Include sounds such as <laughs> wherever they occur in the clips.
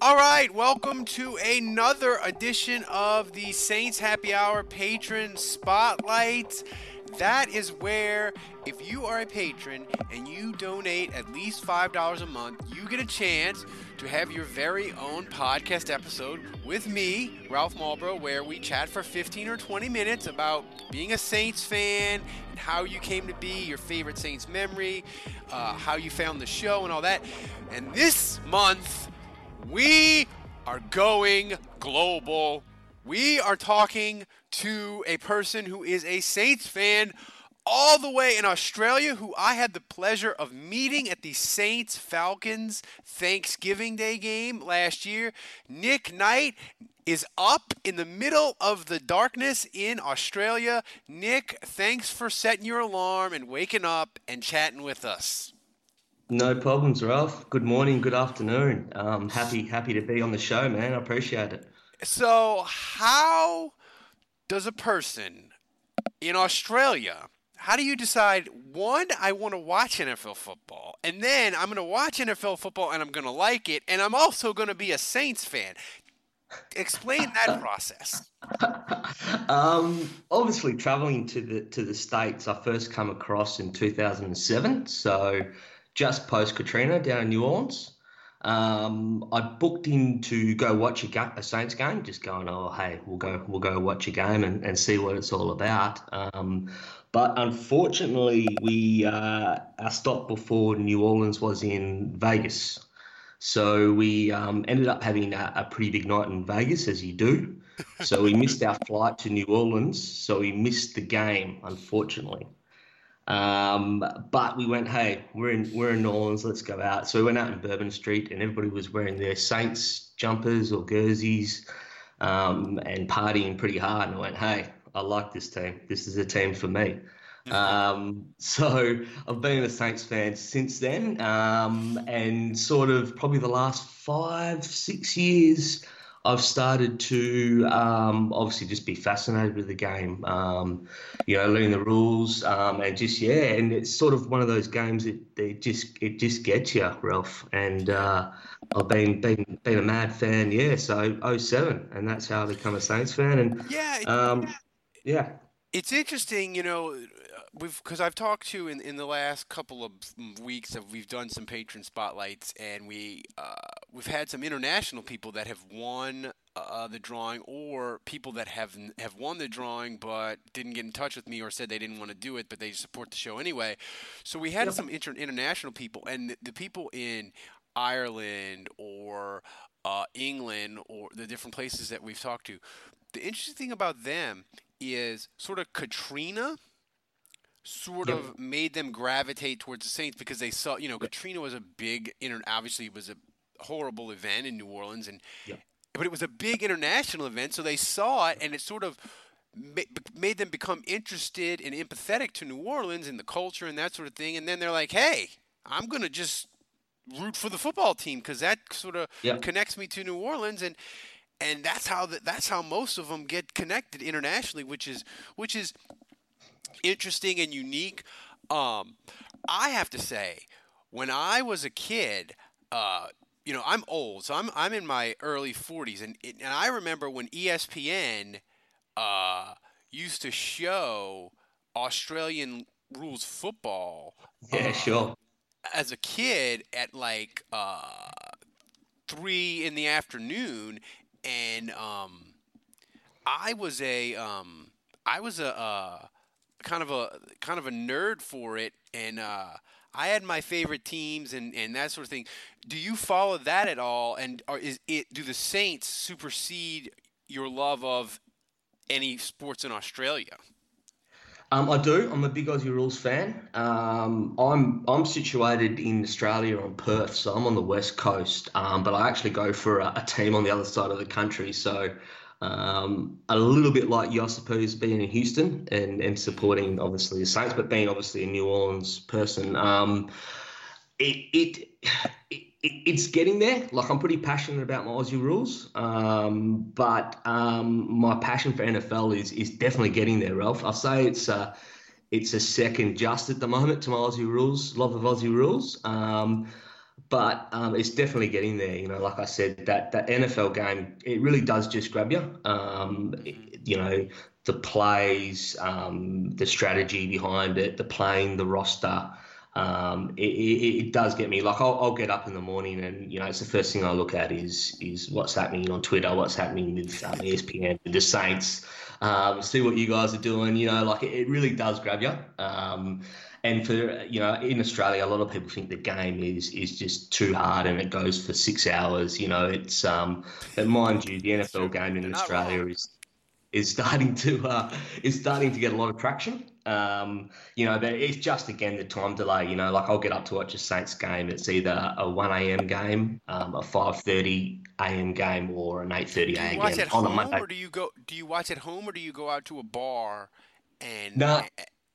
All right, welcome to another edition of the Saints Happy Hour Patron Spotlight. That is where, if you are a patron and you donate at least $5 a month, you get a chance to have your very own podcast episode with me, Ralph Malbrough, where we chat for 15 or 20 minutes about being a Saints fan and how you came to be, your favorite Saints memory, uh, how you found the show, and all that. And this month, we are going global. We are talking to a person who is a Saints fan all the way in Australia, who I had the pleasure of meeting at the Saints Falcons Thanksgiving Day game last year. Nick Knight is up in the middle of the darkness in Australia. Nick, thanks for setting your alarm and waking up and chatting with us. No problems, Ralph. Good morning, good afternoon. Um, happy, happy to be on the show, man. I appreciate it. So, how does a person in Australia? How do you decide? One, I want to watch NFL football, and then I'm going to watch NFL football, and I'm going to like it, and I'm also going to be a Saints fan. Explain that process. <laughs> um, obviously, traveling to the to the states, I first come across in 2007. So just post Katrina down in New Orleans. Um, I booked in to go watch a, ga- a, Saints game, just going, oh hey, we'll go we'll go watch a game and, and see what it's all about. Um, but unfortunately, we uh, our stop before New Orleans was in Vegas, so we um, ended up having a, a pretty big night in Vegas, as you do. So we missed our flight to New Orleans, so we missed the game, unfortunately. Um, but we went, hey, we're in we're in New Orleans, let's go out. So we went out in Bourbon Street, and everybody was wearing their Saints jumpers or jerseys, um, and partying pretty hard. And I went, hey, I like this team. This is a team for me. Mm-hmm. Um, so I've been a Saints fan since then, um, and sort of probably the last five, six years. I've started to um, obviously just be fascinated with the game, um, you know, learning the rules, um, and just yeah, and it's sort of one of those games that it just it just gets you, Ralph. And uh, I've been been been a mad fan, yeah. So 07, and that's how I become a Saints fan, and yeah, um, yeah. It's interesting, you know, we've because I've talked to in, in the last couple of weeks of we've done some patron spotlights and we uh, we've had some international people that have won uh, the drawing or people that have have won the drawing but didn't get in touch with me or said they didn't want to do it but they support the show anyway. So we had yep. some inter- international people and the, the, people in Ireland or uh, England or the different places that we've talked to. The interesting thing about them is sort of Katrina sort yep. of made them gravitate towards the Saints because they saw, you know, yep. Katrina was a big, inter- obviously it was a horrible event in New Orleans, and yep. but it was a big international event, so they saw it, and it sort of made them become interested and empathetic to New Orleans and the culture and that sort of thing, and then they're like, hey, I'm gonna just root for the football team because that sort of connects me to New Orleans and and that's how the, that's how most of them get connected internationally which is which is interesting and unique. Um, I have to say, when I was a kid, uh, you know, I'm old, so I'm I'm in my early 40s, and and I remember when ESPN uh, used to show Australian rules football. Yeah, uh, sure. As a kid, at like uh, three in the afternoon, and um, I was a um, I was a uh, kind of a kind of a nerd for it, and uh, I had my favorite teams and, and that sort of thing. Do you follow that at all? And is it do the Saints supersede your love of any sports in Australia? Um, I do. I'm a big Aussie Rules fan. Um, I'm I'm situated in Australia on Perth, so I'm on the west coast. Um, but I actually go for a, a, team on the other side of the country. So um, a little bit like suppose, being in Houston and, and supporting obviously the Saints, but being obviously a New Orleans person. Um, it, it, it it's getting there. Like I'm pretty passionate about my Aussie rules, um, but um, my passion for NFL is is definitely getting there, Ralph. I say it's a it's a second just at the moment to my Aussie rules, love of Aussie rules. But um, it's definitely getting there. You know, like I said, that that NFL game it really does just grab you. Um, you know, the plays, um, the strategy behind it, the playing, the roster um, it, it, it, does get me. Like I'll, I'll, get up in the morning, and you know, it's the first thing I look at is is what's happening on Twitter, what's happening with um, ESPN, with the Saints, um, see what you guys are doing. You know, like it, it really does grab you. And for you know, in Australia, a lot of people think the game is is just too hard, and it goes for six hours. You know, it's um, but mind you, the NFL game in Australia is is starting to uh, is starting to get a lot of traction. Um, you know, but it's just again the time delay. You know, like I'll get up to watch a Saints game. It's either a one a.m. game, um, a five thirty a.m. game, or an eight thirty a.m. game on a Monday. Or do you go? Do you watch at home, or do you go out to a bar? And no,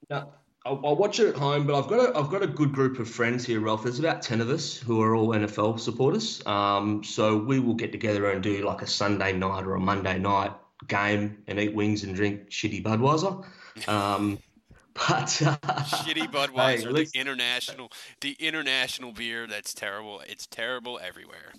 no. I'll, I'll, watch it at home, but I've got a I've got a good group of friends here, Ralph. There's about ten of us who are all NFL supporters. Um, so we will get together and do like a Sunday night or a Monday night game and eat wings and drink shitty Budweiser. Um, <laughs> but uh, shitty <laughs> Budweiser, hey, the international, the international beer that's terrible. It's terrible everywhere.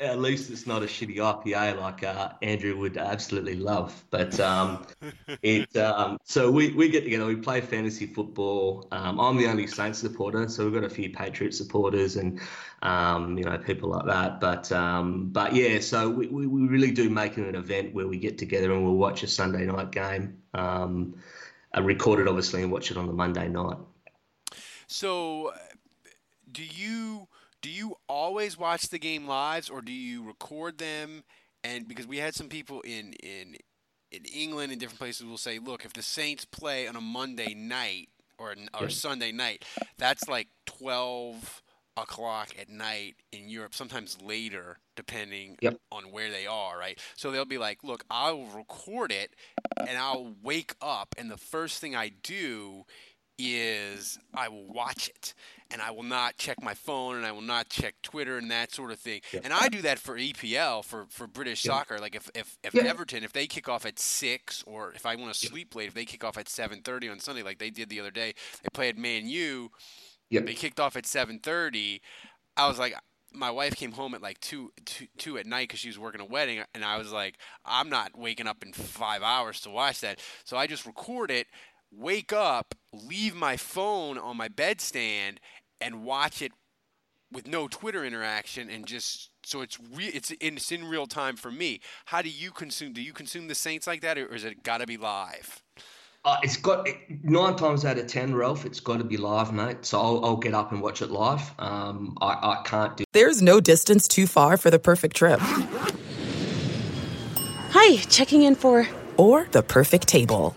At least it's not a shitty IPA like uh, Andrew would absolutely love. But um, <laughs> it um, so we, we get together, we play fantasy football. Um, I'm the only Saints supporter, so we've got a few Patriot supporters and um, you know people like that. But um, but yeah, so we, we, we really do make it an event where we get together and we'll watch a Sunday night game. Um, uh, record it obviously and watch it on the Monday night. So, do you do you always watch the game live, or do you record them? And because we had some people in in in England and different places will say, look, if the Saints play on a Monday night or or. Sunday night, that's like twelve o'clock at night in Europe, sometimes later, depending yep. on where they are, right? So they'll be like, look, I'll record it and I'll wake up, and the first thing I do is I will watch it and I will not check my phone and I will not check Twitter and that sort of thing. Yep. And I do that for EPL for, for British yep. soccer. Like if, if, if yep. Everton if they kick off at six or if I want to sleep late, if they kick off at seven thirty on Sunday like they did the other day, they played Man U. They kicked off at 7:30. I was like, my wife came home at like two, two, two at night because she was working a wedding, and I was like, I'm not waking up in five hours to watch that. So I just record it, wake up, leave my phone on my bedstand, and watch it with no Twitter interaction, and just so it's re- it's in, it's in real time for me. How do you consume? Do you consume the Saints like that, or is it got to be live? Uh, it's got nine times out of ten, Ralph. It's got to be live, mate. So I'll, I'll get up and watch it live. Um, I, I can't do. There's no distance too far for the perfect trip. Hi, checking in for. Or the perfect table.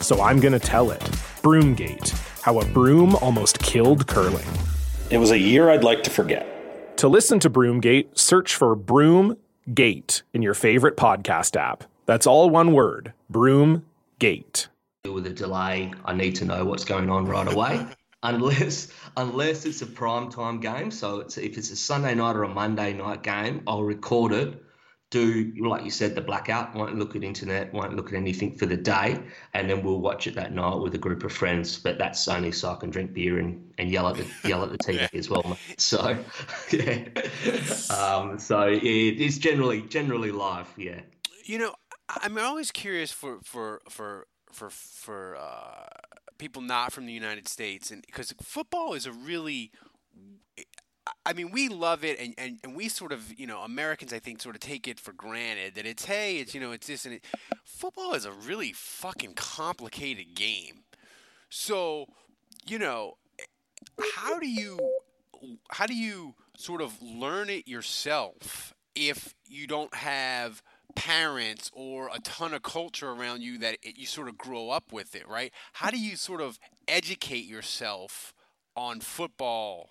so I'm going to tell it. Broomgate How a Broom Almost Killed Curling. It was a year I'd like to forget. To listen to Broomgate, search for Broomgate in your favorite podcast app. That's all one word Broomgate. With a delay, I need to know what's going on right away. <laughs> unless unless it's a prime time game. So it's, if it's a Sunday night or a Monday night game, I'll record it. Do like you said, the blackout. Won't look at internet. Won't look at anything for the day, and then we'll watch it that night with a group of friends. But that's only so I can drink beer and, and yell at the yell at the <laughs> TV as well. So <laughs> yeah, um, so yeah, it's generally generally live. Yeah. You know, I'm always curious for for for for for uh, people not from the United States, and because football is a really I mean, we love it, and, and, and we sort of, you know, Americans, I think, sort of take it for granted that it's, hey, it's, you know, it's this and it. Football is a really fucking complicated game. So, you know, how do you, how do you sort of learn it yourself if you don't have parents or a ton of culture around you that it, you sort of grow up with it, right? How do you sort of educate yourself on football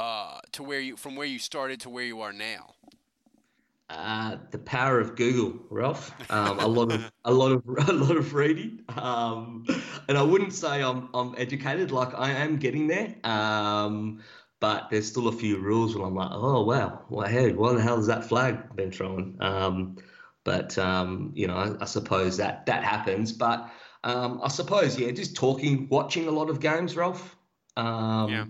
uh, to where you from where you started to where you are now? Uh, the power of Google, Ralph. Um, a lot of a lot of <laughs> a lot of reading, um, and I wouldn't say I'm I'm educated. Like I am getting there, um, but there's still a few rules when I'm like, oh wow, well, hey, why the hell has that flag been thrown? Um, but um, you know, I, I, suppose that that happens. But um, I suppose yeah, just talking, watching a lot of games, Ralph. yeah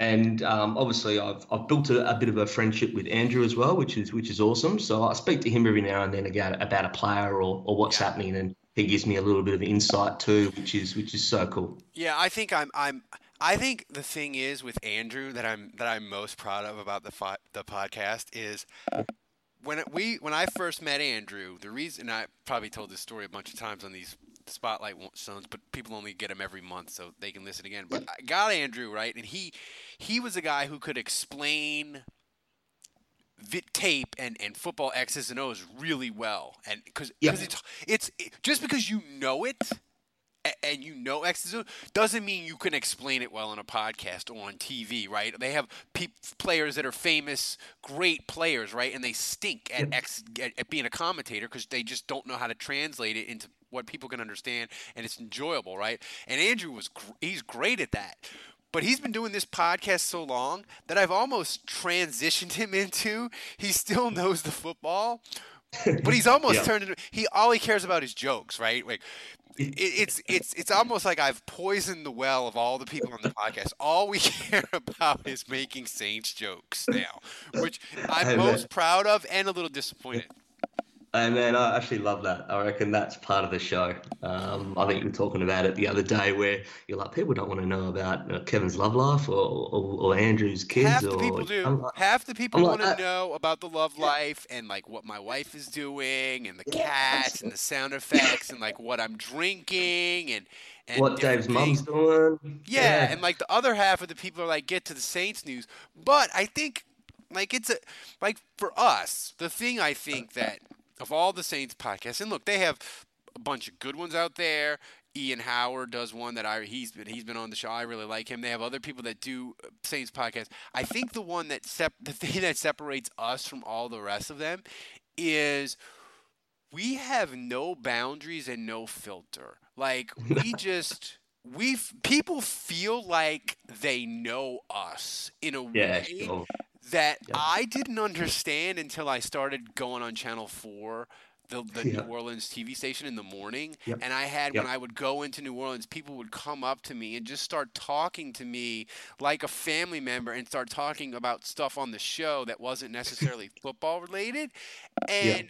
and um, obviously I've, I've built a, a, bit of a friendship with Andrew as well, which is which is awesome. So I speak to him every now and then about about a player or, or what's yeah. happening, and he gives me a little bit of insight too, which is which is so cool. Yeah, I think I'm I'm I think the thing is with Andrew that I'm that I'm most proud of about the fi- the podcast is when we when I first met Andrew, the reason I probably told this story a bunch of times on these spotlight zones, but people only get them every month, so they can listen again. But I got Andrew right, and he he was a guy who could explain vit tape and, and football X's and O's really well, and because it's it's it, just because you know it and you know X's doesn't mean you can explain it well on a podcast or on TV, right? They have pe- players that are famous, great players, right? And they stink at X at, at being a commentator because they just don't know how to translate it into what people can understand, and it's enjoyable, right? And Andrew was gr- he's great at that. But he's been doing this podcast so long that I've almost transitioned him <laughs> into he still knows the football, but he's <laughs> almost yeah. turned into he all he cares about is jokes, right? Like it, it's it's it's almost like I've poisoned the well of all the people on the podcast. All we <laughs> care about is making Saints jokes now, which I'm most proud of and a little disappointed. And man, I actually love that. I reckon that's part of the show. Um, I think you were talking about it the other day, where you're like, people don't want to know about uh, Kevin's love life or, or, or, Andrew's kids. Half the or, people do. Like, Half the people want to know about the love life and like what my wife is doing and the yeah, cats and the sound effects and like what I'm drinking and. And what Dave's mom's doing. Yeah, yeah, and like the other half of the people are like, get to the Saints news. But I think, like, it's a, like for us, the thing I think that of all the Saints podcasts, and look, they have a bunch of good ones out there. Ian Howard does one that I he's been he's been on the show. I really like him. They have other people that do uh, Saints podcasts. I think the one that sep- <laughs> the thing that separates us from all the rest of them is we have no boundaries and no filter. Like we <laughs> just we people feel like they know us in a yeah, way sure that yeah. I didn't understand until I started going on Channel 4 the, the yeah. New Orleans TV station in the morning. Yep. And I had, yep. when I would go into New Orleans, people would come up to me and just start talking to me like a family member and start talking about stuff on the show that wasn't necessarily <laughs> football related. And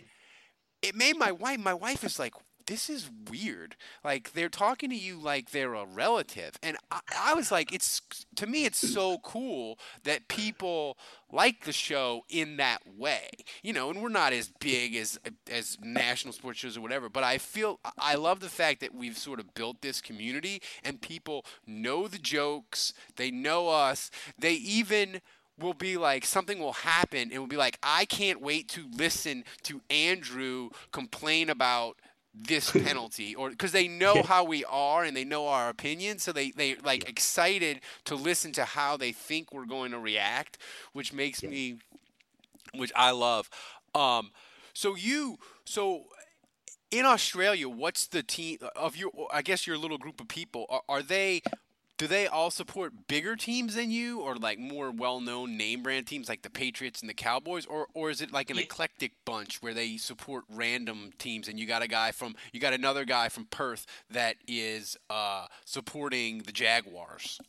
it made my wife, my wife is like, this is weird. Like they're talking to you like they're a relative, and I, I, was like, it's to me, it's so cool that people like the show in that way. You know, and we're not as big as as national sports shows or whatever, but I feel I love the fact that we've sort of built this community, and people know the jokes, they know us, they even will be like something will happen and will be like I can't wait to listen to Andrew complain about this <laughs> penalty or because they know how we are and they know our opinions so they they like yeah. excited to listen to how they think we're going to react which makes yeah. me which i love um so you so in australia what's the team of your i guess your little group of people are, are they do they all support bigger teams than you or like more well-known name brand teams like the patriots and the cowboys or, or is it like an yeah. eclectic bunch where they support random teams and you got a guy from you got another guy from perth that is uh, supporting the jaguars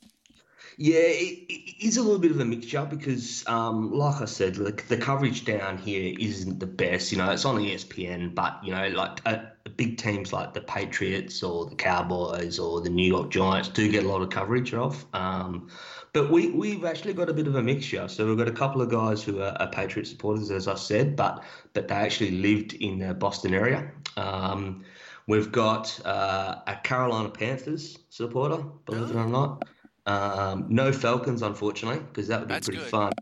yeah, it, it is a little bit of a mixture because, um, like I said, the, the coverage down here isn't the best. You know, it's on ESPN, but you know, like uh, big teams like the Patriots or the Cowboys or the New York Giants do get a lot of coverage of. Um, but we we've actually got a bit of a mixture. So we've got a couple of guys who are, are Patriot supporters, as I said, but but they actually lived in the Boston area. Um, we've got uh, a Carolina Panthers supporter, believe it or not. Um, no Falcons, unfortunately, because that would be That's pretty good. fun.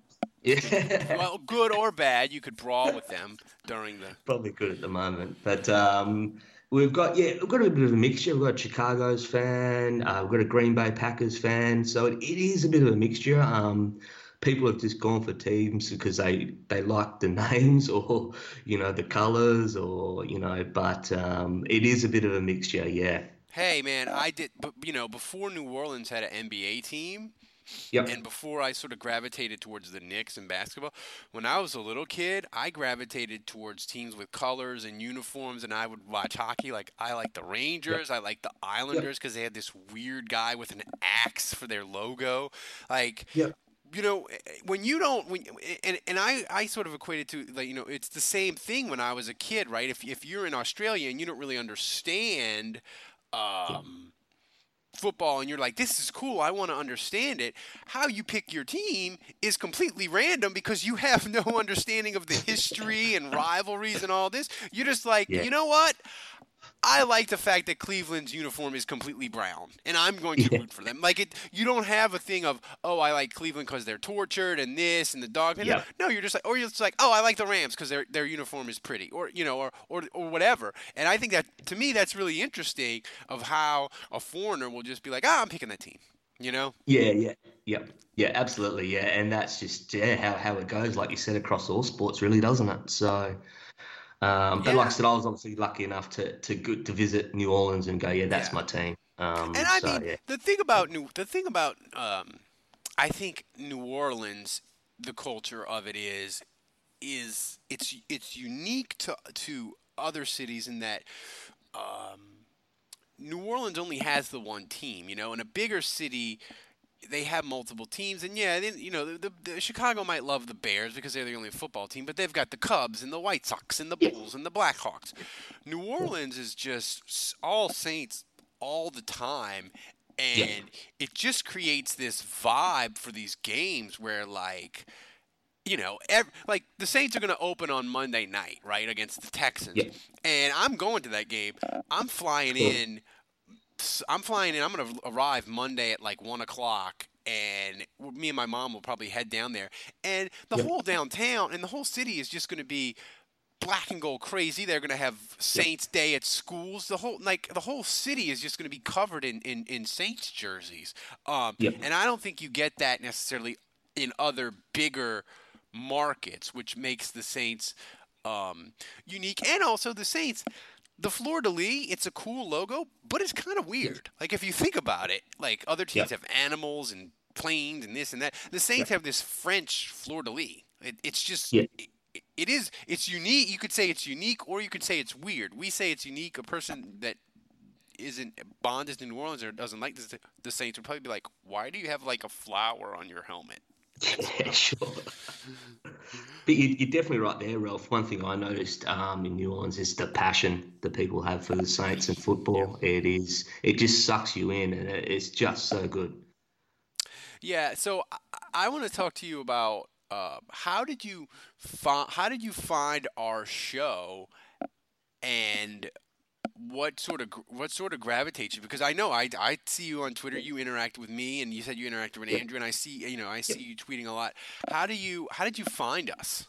Yeah. well, good or bad, you could brawl with them during the. Probably good at the moment, but um, we've got yeah, we've got a bit of a mixture. We've got a Chicago's fan, uh, we've got a Green Bay Packers fan, so it, it is a bit of a mixture. Um, people have just gone for teams because they they like the <laughs> names or you know the colors or you know, but um, it is a bit of a mixture, yeah hey man, I did, you know, before New Orleans had an NBA team. Yep. And before I sort of gravitated towards the Knicks and basketball, when I was a little kid, I gravitated towards teams with colors and uniforms, and I would watch hockey. Like I like the Rangers, yep. I like the Islanders because yep. they had this weird guy with an axe for their logo. Like, you know eh, eh, when you don't when eh, and and I I sort of equated to like you know it's the same thing when I was a kid right if if you're in Australia and you don't really understand um, football and you're like, this is cool, I want to understand it, how you pick your team is completely random because you have <laughs> no understanding of the history and rivalries and all this. You're just like, yeah. you know what? I like the fact that Cleveland's uniform is completely brown, and I'm going to root for them. Like it, you don't have a thing of oh, I like Cleveland because they're tortured and this and the dog. Yeah. No, you're just like, or you're just like, oh, I like the Rams because their their uniform is pretty, or you know, or, or or whatever. And I think that to me, that's really interesting of how a foreigner will just be like, ah, I'm picking that team. You know? Yeah, yeah, yeah, yeah, absolutely, yeah. And that's just yeah how how it goes, like you said, across all sports, really, doesn't it? So. Um, but yeah. like I said, I was obviously lucky enough to to go, to visit New Orleans and go, yeah, that's yeah. my team. Um, and I so, mean, yeah. the thing about New, the thing about, um, I think New Orleans, the culture of it is, is it's it's unique to to other cities in that. Um, New Orleans only has the one team, you know. In a bigger city, they have multiple teams, and yeah, they, you know, the, the, the, Chicago might love the Bears because they're the only football team, but they've got the Cubs and the White Sox and the Bulls and the Blackhawks. New Orleans is just all Saints all the time, and yeah. it just creates this vibe for these games where like. You know, every, like the Saints are going to open on Monday night, right, against the Texans, yeah. and I'm going to that game. I'm flying in I'm flying in. I'm going to arrive Monday at like one o'clock, and me and my mom will probably head down there. And the whole downtown and the whole city is just going to be black and gold crazy. They're going to have Saints Day at schools. The whole like the whole city is just going to be covered in in, in Saints jerseys. Um, yep. And I don't think you get that necessarily in other bigger markets, which makes the Saints um, unique. And also the Saints the fleur de lis, it's a cool logo, but it's kind of weird. Like if you think about it, like other teams have animals and planes and this and that. The Saints have this French fleur de lis. It, it's just. Yeah. It, it is. It's unique. You could say it's unique, or you could say it's weird. We say it's unique. A person that isn't bonded to New Orleans or doesn't like the, the Saints would probably be like, "Why do you have like a flower on your helmet?" <laughs> Yeah, sure. <laughs> but you, are definitely right there, Ralph. One thing I noticed um, in New Orleans is the passion that people have for the Saints and football. It is, it just sucks you in, and it's just so good. Yeah. So I, I want to talk to you about uh, how did you find how did you find our show, and what sort of what sort of gravitates you? Because I know I, I see you on Twitter. You interact with me, and you said you interact with Andrew, and I see you know I see you tweeting a lot. How do you how did you find us?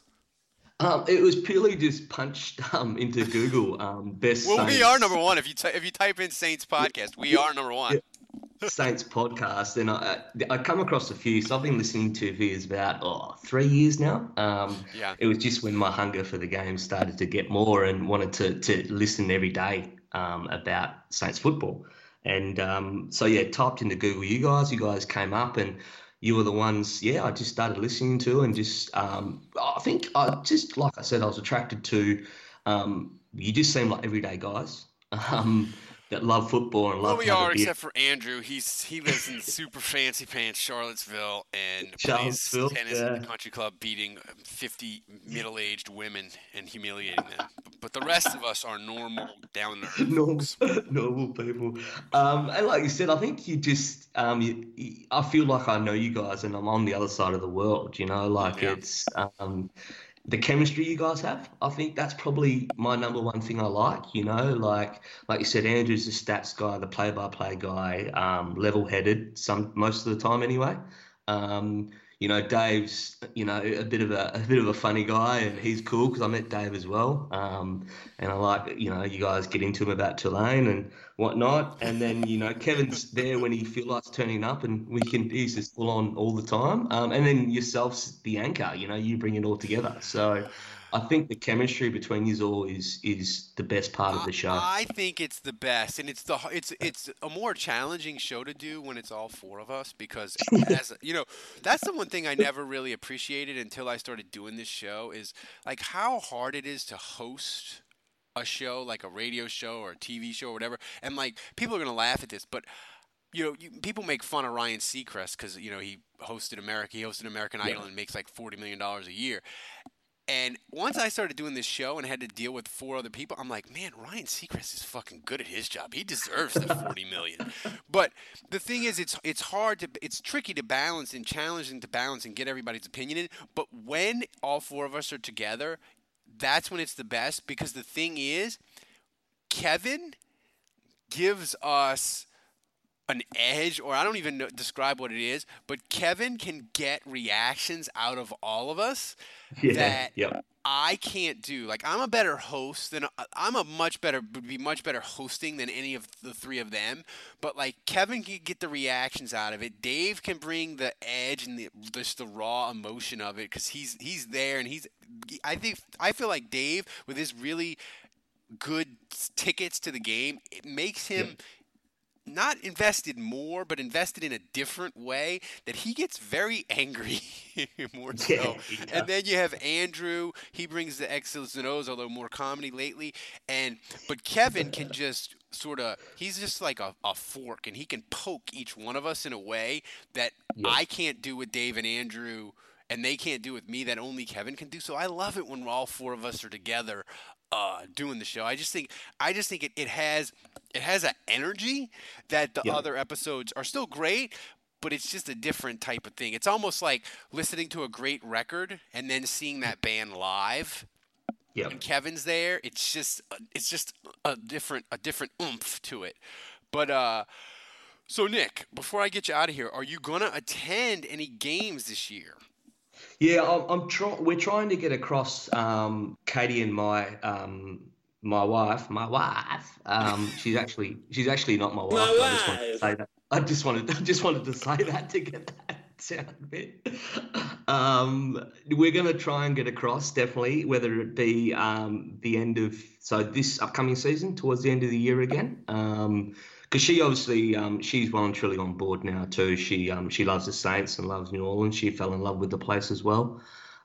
Um, it was purely just punched um, into Google. Um, best. Well, Saints, we are number one. If you t- if you type in Saints podcast, we are number one. Saints podcast, and I I come across a few. So I've been listening to his about oh three years now. Um, yeah. It was just when my hunger for the game started to get more, and wanted to to listen every day um, about Saints football. And um, so yeah, typed into Google you guys. You guys came up, and you were the ones. Yeah, I just started listening to, and just um, I think I just like I said, I was attracted to. Um, you just seem like everyday guys. <laughs> That love football and love. Well, we are, except for Andrew. He's he lives in <laughs> super fancy pants Charlottesville and Charlottesville, plays tennis yeah. in the country club, beating fifty middle-aged women and humiliating them. But the rest of us are normal, down there. normal, <laughs> normal people. Um, and like you said, I think you just, um, you, you, I feel like I know you guys, and I'm on the other side of the world. You know, like Yeah. it's um, the chemistry you guys have. I think that's probably my number one thing I like. You know, like like you said, Andrew's the stats guy, the play-by-play guy, um, level-headed some most of the time anyway. Um, you know, Dave's you know a bit of a, a bit of a funny guy, and he's cool because I met Dave as well. Um, and I like you know you guys get into him about Tulane and whatnot, and then you know Kevin's there when he feels like turning up, and we can he's just full on all the time. Um, and then yourself's the anchor, you know, you bring it all together. So. I think the chemistry between you all is is the best part of the show. I think it's the best, and it's the it's it's a more challenging show to do when it's all four of us because <laughs> as you know, that's the one thing I never really appreciated until I started doing this show is like how hard it is to host a show like a radio show or a TV show or whatever. And like people are gonna laugh at this, but you know, you, people make fun of Ryan Seacrest because you know he hosted America, he hosted American Idol, and makes like forty million dollars a year. And once I started doing this show and had to deal with four other people, I'm like, man, Ryan Seacrest is fucking good at his job. He deserves the 40 million. But the thing is, it's it's hard to, it's tricky to balance and challenging to balance and get everybody's opinion in. But when all four of us are together, that's when it's the best because the thing is, Kevin gives us an edge, or I don't even know, describe what it is, but Kevin can get reactions out of all of us Yeah, that yep. I can't do. Like I'm a better host than uh, I'm a much better would be much better hosting than any of the three of them. But like Kevin can get the reactions out of it. Dave can bring the edge and the just the raw emotion of it because he's he's there and he's. I think I feel like Dave with his really good tickets to the game, it makes him not invested more, but invested in a different way that he gets very <laughs> angry more so. Yeah, he and then you have Andrew, he brings the X's and O's, although more comedy lately. And but Kevin can <laughs> just sort of he's just like a, a fork and he can poke each one of us in a way that I can't do with Dave and Andrew and they can't do with me that only Kevin can do. So I love it when all four of us are together uh, doing the show. I just think I just think it, it has it has an energy that the Yeah. other episodes are still great, but it's just a different type of thing. It's almost like listening to a great record and then seeing that band live. Yep. When Kevin's there, it's just it's just a different a different oomph to it. But uh so Nick, before I get you out of here, are you gonna attend any games this year? Yeah, I'm, I'm trying. We're trying to get across. Um, Katie and my um, my wife, my wife. Um, she's actually she's actually not my wife. I just wanted to say that. I just wanted I just wanted to say that to get that sound bit. Um, we're going to try and get across definitely, whether it be um, the end of so this upcoming season towards the end of the year again. Um, because she obviously um, she's well and truly on board now too. She um, she loves the Saints and loves New Orleans. She fell in love with the place as well.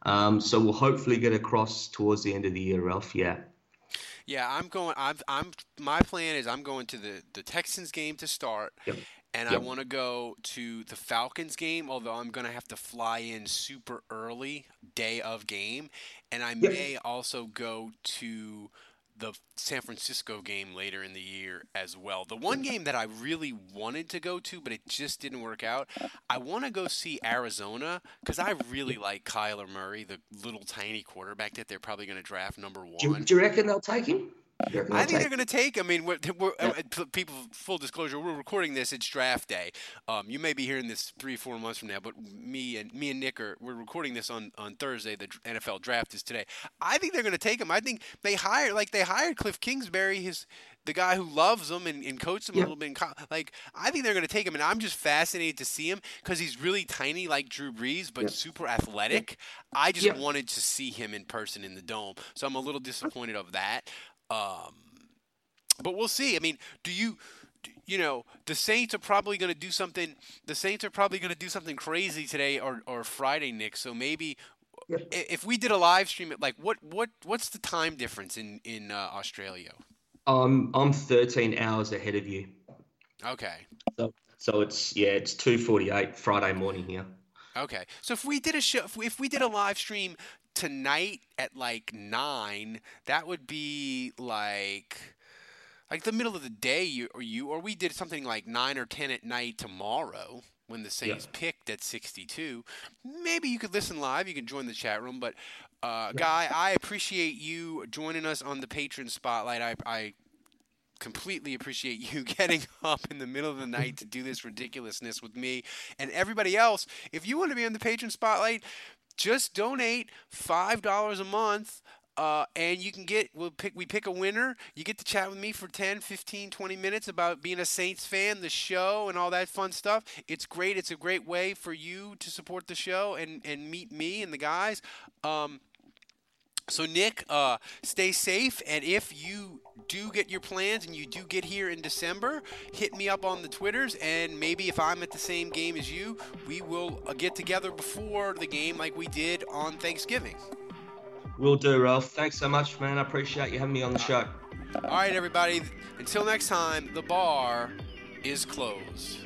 Um, so we'll hopefully get across towards the end of the year, Ralph. Yeah. Yeah, I'm going. I'm. I'm. My plan is I'm going to the the Texans game to start, Yep. and I want to go to the Falcons game. Although I'm going to have to fly in super early day of game, and I may also go to the San Francisco game later in the year as well. The one game that I really wanted to go to, but it just didn't work out. I want to go see Arizona because I really like Kyler Murray, the little tiny quarterback that they're probably going to draft number one. Do, you- do you reckon they'll take him? I think they're going to take. I mean, we're, <laughs> we're, yeah. uh, people. Full disclosure: we're recording this. It's draft day. Um, you may be hearing this three, four months from now, but me and me and Nick are we're recording this on, on Thursday. The NFL draft is today. I think they're going to take him. I think they hired like they hired Cliff Kingsbury, his the guy who loves him and, and coached him yeah. a little bit. Co- like I think they're going to take him, and I'm just fascinated to see him because he's really tiny, like Drew Brees, but yeah. super athletic. Yeah. I just wanted to see him in person in the dome, so I'm a little disappointed of that. Um, but we'll see. I mean, do you? you know, the Saints are probably going to do something. The Saints are probably going to do something crazy today or, or Friday, Nick. So maybe if we did a live stream, like what what what's the time difference in in uh, Australia? Um, I'm 13 hours ahead of you. Okay. So, so it's yeah, it's 2:48 Friday morning here. Okay. So if we did a show, if we, if we did a live stream tonight at like nine, that would be like like the middle of the day, you, or you, or we did something like nine or ten at night tomorrow when the Saints yeah. picked at 62. Maybe you could listen live. You can join the chat room, but uh, Guy, I appreciate you joining us on the patron spotlight. I, I completely appreciate you <laughs> getting up in the middle of the night to do this ridiculousness with me and everybody else. If you want to be on the patron spotlight, just donate five dollars a month. Uh, and you can get we'll pick we pick a winner you get to chat with me for 10 15 20 minutes about being a saints fan the show and all that fun stuff it's great it's a great way for you to support the show and and meet me and the guys um, so, Nick, uh, stay safe. And if you do get your plans and you do get here in December, hit me up on the Twitters. And maybe if I'm at the same game as you, we will uh, get together before the game like we did on Thanksgiving. Will do, Ralph. Thanks so much, man. I appreciate you having me on the show. All right, everybody. Until next time, the bar is closed.